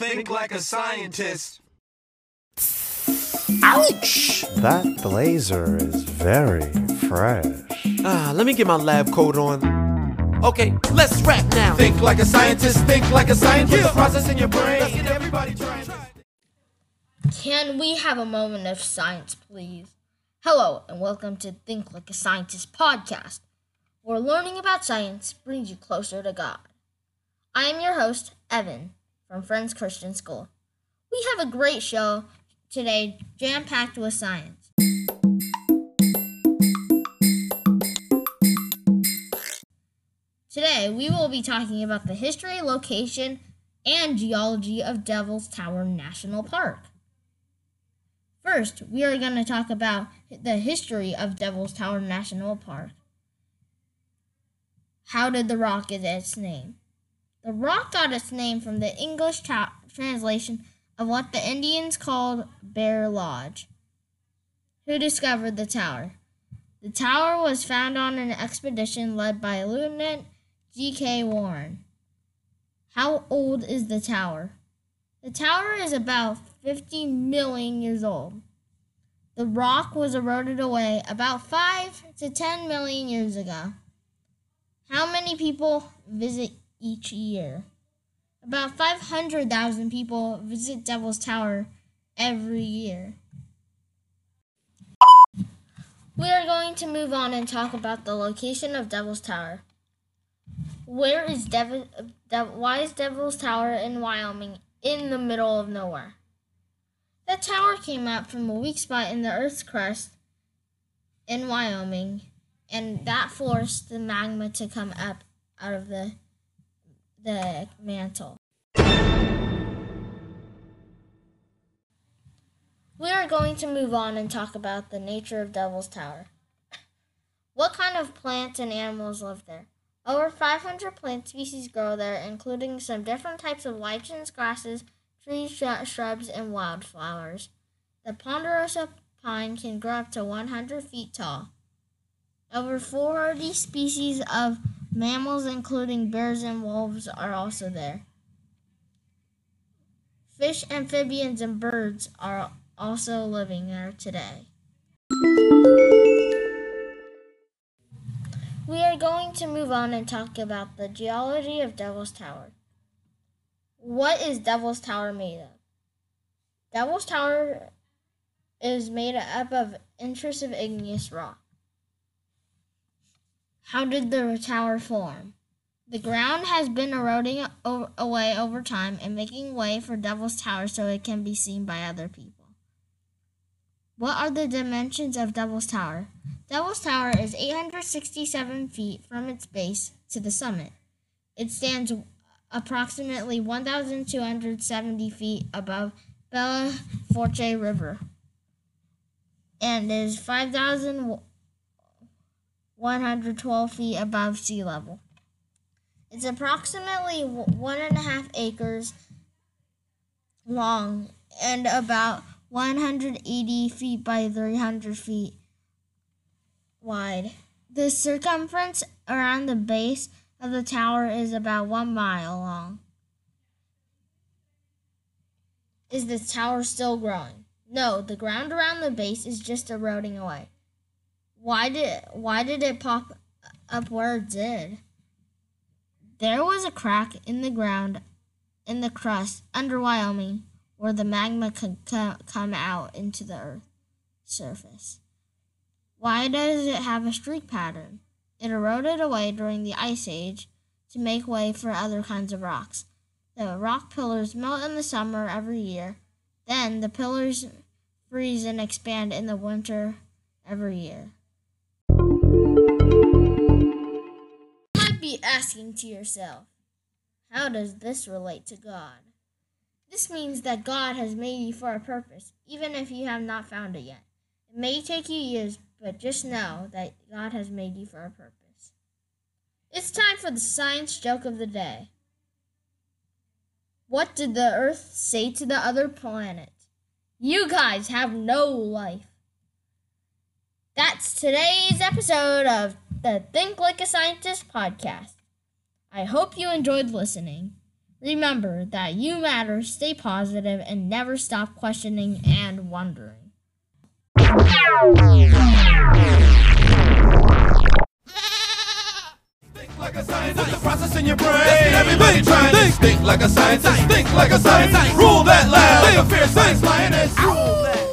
Think like a scientist. Ouch! That blazer is very fresh. Ah, let me get my lab coat on. Okay, let's rap now. Think like a scientist. Think like a scientist. The process in your brain. Let's get everybody trying. Can we have a moment of science, please? Hello, and welcome to Think Like a Scientist podcast, where learning about science brings you closer to God. I am your host, Evan, from Friends Christian School. We have a great show today, jam packed with science. Today, we will be talking about the history, location, and geology of Devil's Tower National Park. First, we are going to talk about the history of Devil's Tower National Park. How did the rock get its name? The rock got its name from the English ta- translation of what the Indians called Bear Lodge. Who discovered the tower? The tower was found on an expedition led by Lieutenant G.K. Warren. How old is the tower? The tower is about 50 million years old. The rock was eroded away about 5 to 10 million years ago. How many people visit each year? About 500,000 people visit Devil's Tower every year. We are going to move on and talk about the location of Devil's Tower. Where is Devil, De- why is Devil's Tower in Wyoming in the middle of nowhere? The tower came up from a weak spot in the Earth's crust in Wyoming, and that forced the magma to come up out of the the mantle. We are going to move on and talk about the nature of Devil's Tower. What kind of plants and animals live there? Over 500 plant species grow there, including some different types of lichens, grasses, trees, shrubs, and wildflowers. The ponderosa pine can grow up to 100 feet tall. Over 40 species of mammals, including bears and wolves, are also there. Fish, amphibians, and birds are also living there today. We are going to move on and talk about the geology of Devil's Tower. What is Devil's Tower made of? Devil's Tower is made up of intrusive igneous rock. How did the tower form? The ground has been eroding away over time and making way for Devil's Tower so it can be seen by other people. What are the dimensions of Devil's Tower? Devil's Tower is 867 feet from its base to the summit. It stands approximately 1,270 feet above Belle Fourche River and is 5,112 feet above sea level. It's approximately one and a half acres long and about 180 feet by 300 feet wide. The circumference around the base of the tower is about one mile long. Is the tower still growing? No, the ground around the base is just eroding away. Why did why did it pop up where it did? There was a crack in the ground in the crust under Wyoming where the magma could come out into the earth surface. Why does it have a streak pattern? It eroded away during the Ice Age to make way for other kinds of rocks. The rock pillars melt in the summer every year. Then the pillars freeze and expand in the winter every year. Be asking to yourself, how does this relate to God? This means that God has made you for a purpose, even if you have not found it yet. It may take you years, but just know that God has made you for a purpose. It's time for the science joke of the day. What did the Earth say to the other planet? You guys have no life. That's today's episode of the Think Like a Scientist podcast. I hope you enjoyed listening. Remember that you matter, stay positive, and never stop questioning and wondering. Think like a scientist, the process in your brain. Everybody trying to think like a scientist. Think like a scientist. Rule that lab like a fierce science lion.